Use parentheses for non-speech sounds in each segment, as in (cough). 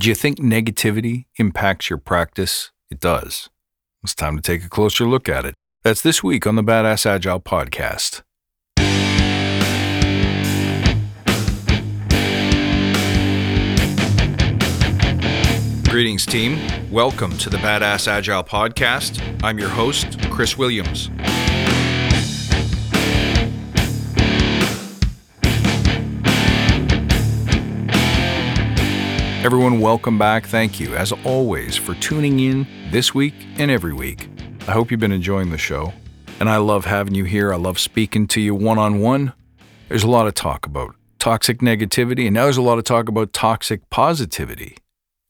Do you think negativity impacts your practice? It does. It's time to take a closer look at it. That's this week on the Badass Agile podcast. Greetings, team. Welcome to the Badass Agile podcast. I'm your host, Chris Williams. Everyone, welcome back. Thank you, as always, for tuning in this week and every week. I hope you've been enjoying the show, and I love having you here. I love speaking to you one on one. There's a lot of talk about toxic negativity, and now there's a lot of talk about toxic positivity.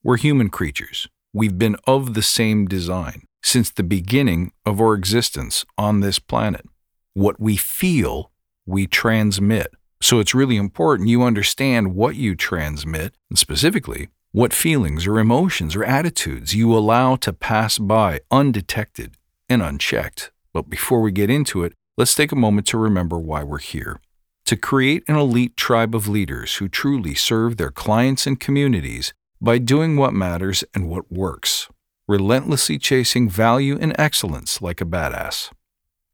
We're human creatures. We've been of the same design since the beginning of our existence on this planet. What we feel, we transmit. So it's really important you understand what you transmit, and specifically, what feelings or emotions or attitudes you allow to pass by undetected and unchecked. But before we get into it, let's take a moment to remember why we're here. To create an elite tribe of leaders who truly serve their clients and communities by doing what matters and what works, relentlessly chasing value and excellence like a badass.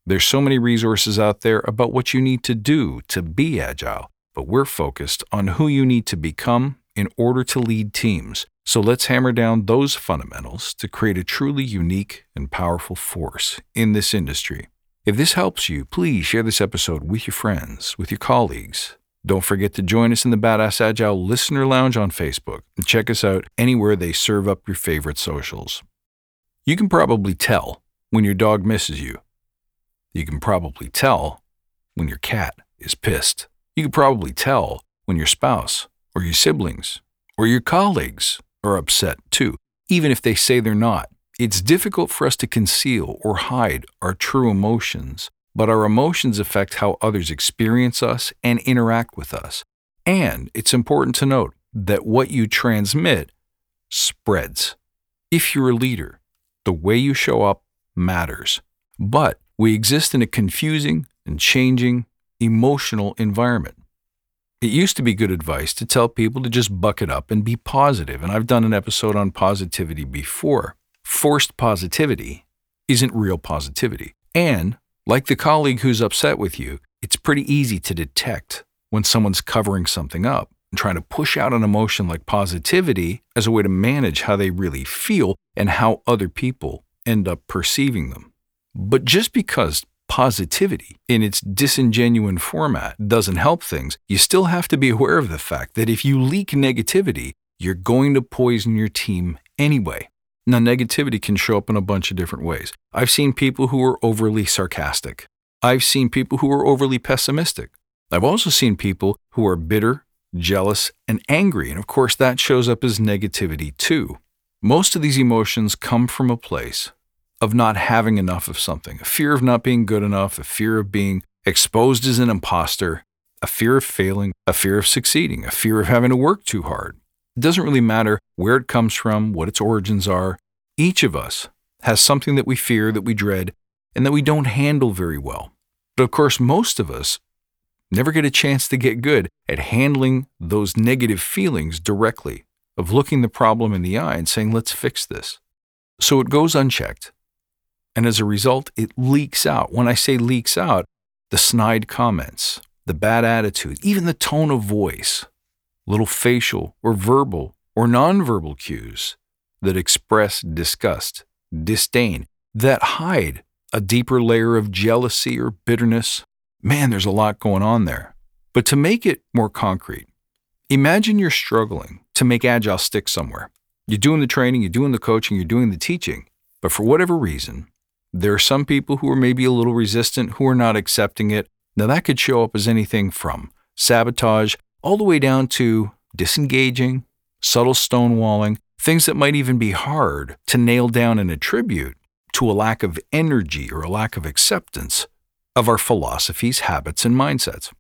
There's so many resources out there about what you need to do to be agile, but we're focused on who you need to become in order to lead teams. So let's hammer down those fundamentals to create a truly unique and powerful force in this industry. If this helps you, please share this episode with your friends, with your colleagues. Don't forget to join us in the Badass Agile Listener Lounge on Facebook and check us out anywhere they serve up your favorite socials. You can probably tell when your dog misses you you can probably tell when your cat is pissed. You can probably tell when your spouse or your siblings or your colleagues are upset too, even if they say they're not. It's difficult for us to conceal or hide our true emotions, but our emotions affect how others experience us and interact with us. And it's important to note that what you transmit spreads. If you're a leader, the way you show up matters. But we exist in a confusing and changing emotional environment. It used to be good advice to tell people to just buck it up and be positive, and I've done an episode on positivity before. Forced positivity isn't real positivity. And, like the colleague who's upset with you, it's pretty easy to detect when someone's covering something up and trying to push out an emotion like positivity as a way to manage how they really feel and how other people end up perceiving them. But just because positivity in its disingenuine format doesn't help things, you still have to be aware of the fact that if you leak negativity, you're going to poison your team anyway. Now, negativity can show up in a bunch of different ways. I've seen people who are overly sarcastic. I've seen people who are overly pessimistic. I've also seen people who are bitter, jealous, and angry. And of course, that shows up as negativity too. Most of these emotions come from a place of not having enough of something, a fear of not being good enough, a fear of being exposed as an imposter, a fear of failing, a fear of succeeding, a fear of having to work too hard. It doesn't really matter where it comes from, what its origins are. Each of us has something that we fear, that we dread, and that we don't handle very well. But of course, most of us never get a chance to get good at handling those negative feelings directly, of looking the problem in the eye and saying, let's fix this. So it goes unchecked. And as a result, it leaks out. When I say leaks out, the snide comments, the bad attitude, even the tone of voice, little facial or verbal or nonverbal cues that express disgust, disdain, that hide a deeper layer of jealousy or bitterness. Man, there's a lot going on there. But to make it more concrete, imagine you're struggling to make Agile stick somewhere. You're doing the training, you're doing the coaching, you're doing the teaching, but for whatever reason, there are some people who are maybe a little resistant, who are not accepting it. Now, that could show up as anything from sabotage all the way down to disengaging, subtle stonewalling, things that might even be hard to nail down and attribute to a lack of energy or a lack of acceptance of our philosophies, habits, and mindsets.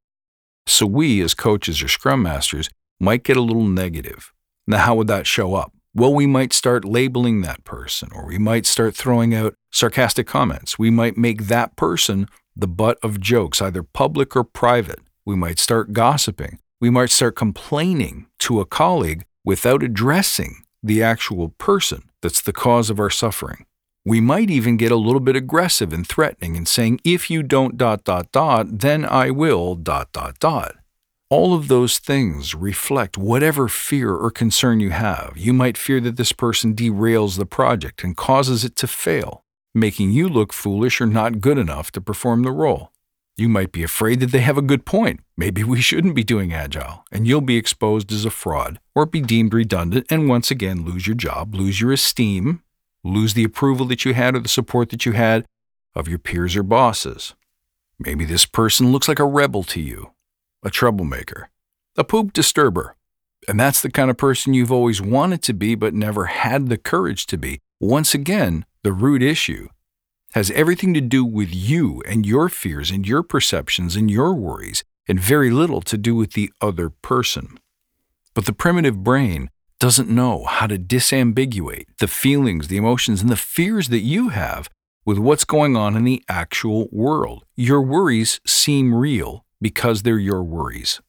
So, we as coaches or scrum masters might get a little negative. Now, how would that show up? Well, we might start labeling that person, or we might start throwing out sarcastic comments. We might make that person the butt of jokes, either public or private. We might start gossiping. We might start complaining to a colleague without addressing the actual person that's the cause of our suffering. We might even get a little bit aggressive and threatening and saying, if you don't dot dot dot, then I will dot dot dot. All of those things reflect whatever fear or concern you have. You might fear that this person derails the project and causes it to fail, making you look foolish or not good enough to perform the role. You might be afraid that they have a good point. Maybe we shouldn't be doing agile, and you'll be exposed as a fraud or be deemed redundant and once again lose your job, lose your esteem, lose the approval that you had or the support that you had of your peers or bosses. Maybe this person looks like a rebel to you a troublemaker, a poop disturber. And that's the kind of person you've always wanted to be but never had the courage to be. Once again, the root issue has everything to do with you and your fears and your perceptions and your worries, and very little to do with the other person. But the primitive brain doesn't know how to disambiguate the feelings, the emotions, and the fears that you have with what's going on in the actual world. Your worries seem real because they're your worries.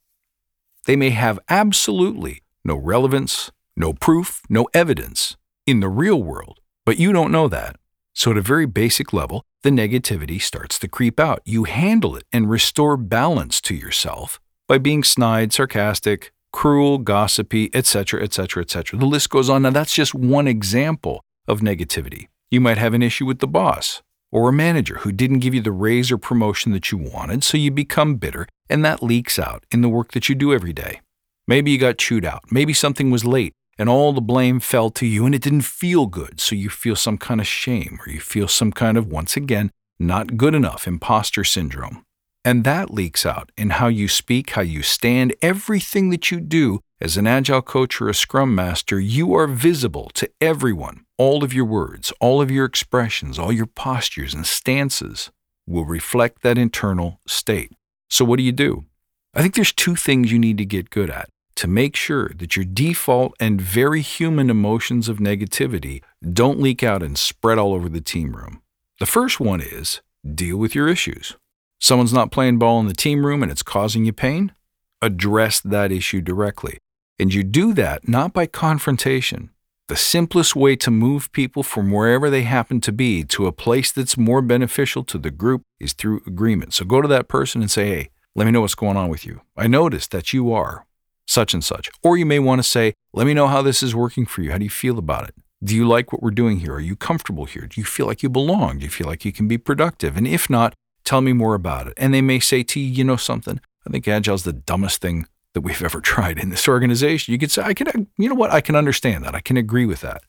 They may have absolutely no relevance, no proof, no evidence in the real world, but you don't know that. So, at a very basic level, the negativity starts to creep out. You handle it and restore balance to yourself by being snide, sarcastic, cruel, gossipy, etc., etc., etc. The list goes on. Now, that's just one example of negativity. You might have an issue with the boss or a manager who didn't give you the raise or promotion that you wanted, so you become bitter, and that leaks out in the work that you do every day. Maybe you got chewed out. Maybe something was late, and all the blame fell to you, and it didn't feel good, so you feel some kind of shame, or you feel some kind of, once again, not good enough imposter syndrome. And that leaks out in how you speak, how you stand, everything that you do as an agile coach or a scrum master, you are visible to everyone. All of your words, all of your expressions, all your postures and stances will reflect that internal state. So, what do you do? I think there's two things you need to get good at to make sure that your default and very human emotions of negativity don't leak out and spread all over the team room. The first one is deal with your issues. Someone's not playing ball in the team room and it's causing you pain? Address that issue directly. And you do that not by confrontation. The simplest way to move people from wherever they happen to be to a place that's more beneficial to the group is through agreement. So go to that person and say, hey, let me know what's going on with you. I noticed that you are such and such. Or you may want to say, let me know how this is working for you. How do you feel about it? Do you like what we're doing here? Are you comfortable here? Do you feel like you belong? Do you feel like you can be productive? And if not, tell me more about it. And they may say to you, you know something? I think Agile's the dumbest thing that we've ever (laughs) tried in this organization. You could say, I can, you know what? I can understand that. I can agree with that.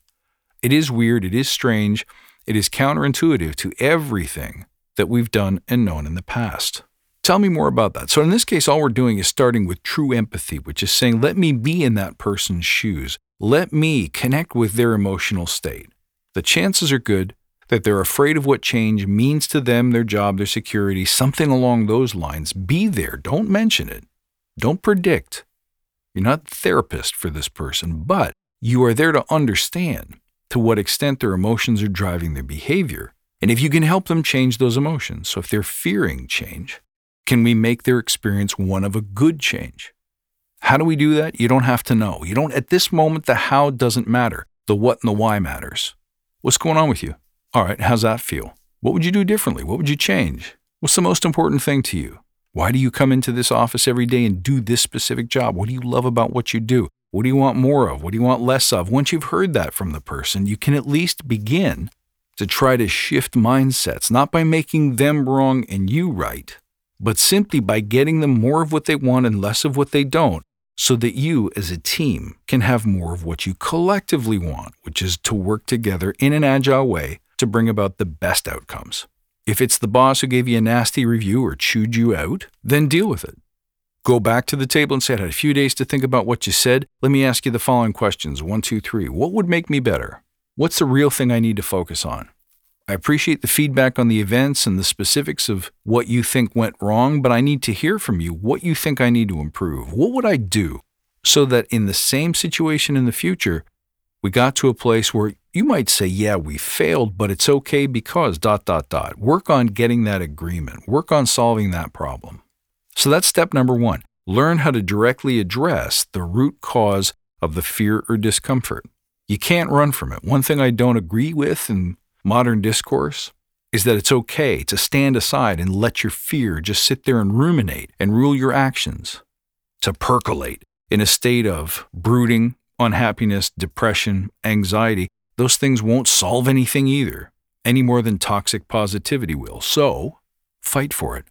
It is weird. It is strange. It is counterintuitive to everything that we've done and known in the past. Tell me more about that. So, in this case, all we're doing is starting with true empathy, which is saying, let me be in that person's shoes. Let me connect with their emotional state. The chances are good that they're afraid of what change means to them, their job, their security, something along those lines. Be there. Don't mention it. Don't predict. You're not the therapist for this person, but you are there to understand to what extent their emotions are driving their behavior. And if you can help them change those emotions, so if they're fearing change, can we make their experience one of a good change? How do we do that? You don't have to know. You don't, at this moment, the how doesn't matter. The what and the why matters. What's going on with you? All right, how's that feel? What would you do differently? What would you change? What's the most important thing to you? Why do you come into this office every day and do this specific job? What do you love about what you do? What do you want more of? What do you want less of? Once you've heard that from the person, you can at least begin to try to shift mindsets, not by making them wrong and you right, but simply by getting them more of what they want and less of what they don't, so that you as a team can have more of what you collectively want, which is to work together in an agile way to bring about the best outcomes. If it's the boss who gave you a nasty review or chewed you out, then deal with it. Go back to the table and say, I had a few days to think about what you said. Let me ask you the following questions one, two, three. What would make me better? What's the real thing I need to focus on? I appreciate the feedback on the events and the specifics of what you think went wrong, but I need to hear from you what you think I need to improve. What would I do so that in the same situation in the future, we got to a place where you might say, yeah, we failed, but it's okay because dot, dot, dot. Work on getting that agreement, work on solving that problem. So that's step number one. Learn how to directly address the root cause of the fear or discomfort. You can't run from it. One thing I don't agree with in modern discourse is that it's okay to stand aside and let your fear just sit there and ruminate and rule your actions, to percolate in a state of brooding, unhappiness, depression, anxiety. Those things won't solve anything either, any more than toxic positivity will. So, fight for it.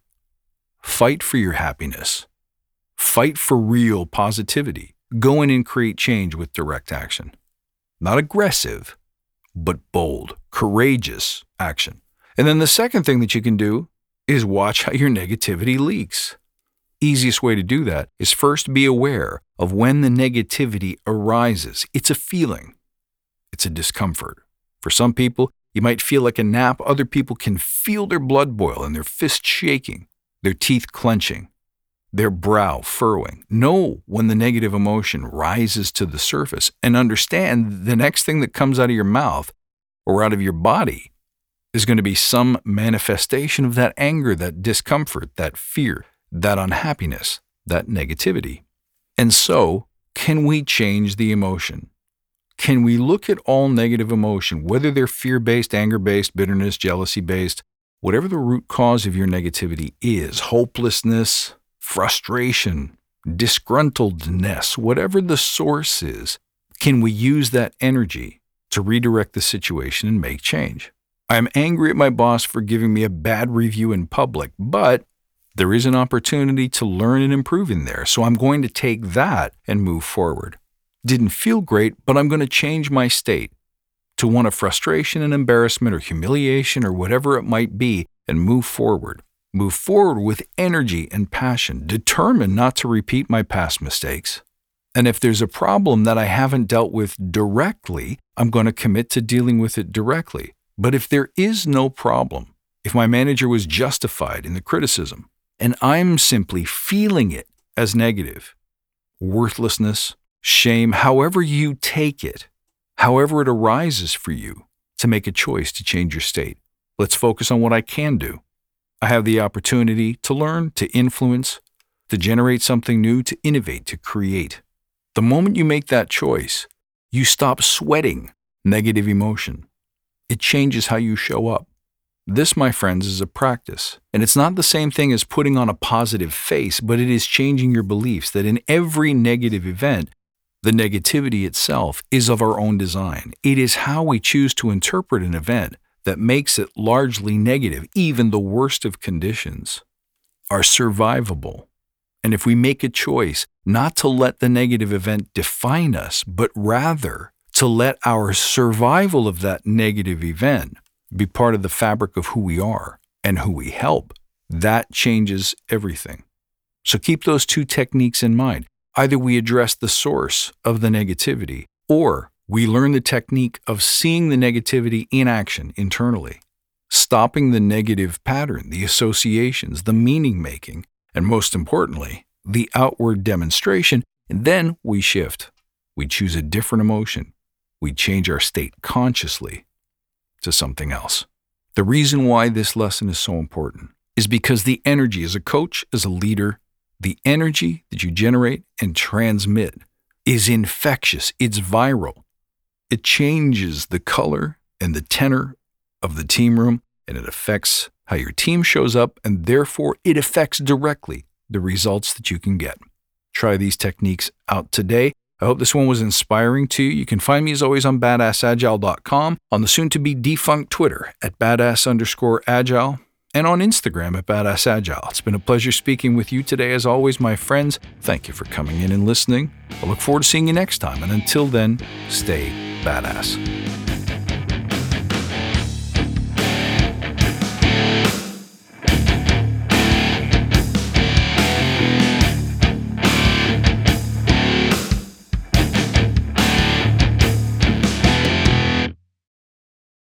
Fight for your happiness. Fight for real positivity. Go in and create change with direct action. Not aggressive, but bold, courageous action. And then the second thing that you can do is watch how your negativity leaks. Easiest way to do that is first be aware of when the negativity arises. It's a feeling, it's a discomfort. For some people, you might feel like a nap. Other people can feel their blood boil and their fists shaking, their teeth clenching, their brow furrowing. Know when the negative emotion rises to the surface and understand the next thing that comes out of your mouth or out of your body is going to be some manifestation of that anger, that discomfort, that fear, that unhappiness, that negativity. And so, can we change the emotion? Can we look at all negative emotion, whether they're fear based, anger based, bitterness, jealousy based, whatever the root cause of your negativity is hopelessness, frustration, disgruntledness, whatever the source is can we use that energy to redirect the situation and make change? I am angry at my boss for giving me a bad review in public, but there is an opportunity to learn and improve in there, so I'm going to take that and move forward. Didn't feel great, but I'm going to change my state to one of frustration and embarrassment or humiliation or whatever it might be and move forward. Move forward with energy and passion, determined not to repeat my past mistakes. And if there's a problem that I haven't dealt with directly, I'm going to commit to dealing with it directly. But if there is no problem, if my manager was justified in the criticism, and I'm simply feeling it as negative, worthlessness, shame, however you take it, however it arises for you, to make a choice to change your state. Let's focus on what I can do. I have the opportunity to learn, to influence, to generate something new, to innovate, to create. The moment you make that choice, you stop sweating negative emotion it changes how you show up. This, my friends, is a practice. And it's not the same thing as putting on a positive face, but it is changing your beliefs that in every negative event, the negativity itself is of our own design. It is how we choose to interpret an event that makes it largely negative. Even the worst of conditions are survivable. And if we make a choice not to let the negative event define us, but rather to let our survival of that negative event be part of the fabric of who we are and who we help, that changes everything. So keep those two techniques in mind. Either we address the source of the negativity, or we learn the technique of seeing the negativity in action internally, stopping the negative pattern, the associations, the meaning making, and most importantly, the outward demonstration. And then we shift. We choose a different emotion, we change our state consciously to something else. The reason why this lesson is so important is because the energy as a coach, as a leader, the energy that you generate and transmit is infectious, it's viral. It changes the color and the tenor of the team room, and it affects how your team shows up, and therefore it affects directly the results that you can get. Try these techniques out today I hope this one was inspiring to you. You can find me as always on badassagile.com, on the soon to be defunct Twitter at badass underscore agile, and on Instagram at badassagile. It's been a pleasure speaking with you today, as always, my friends. Thank you for coming in and listening. I look forward to seeing you next time, and until then, stay badass.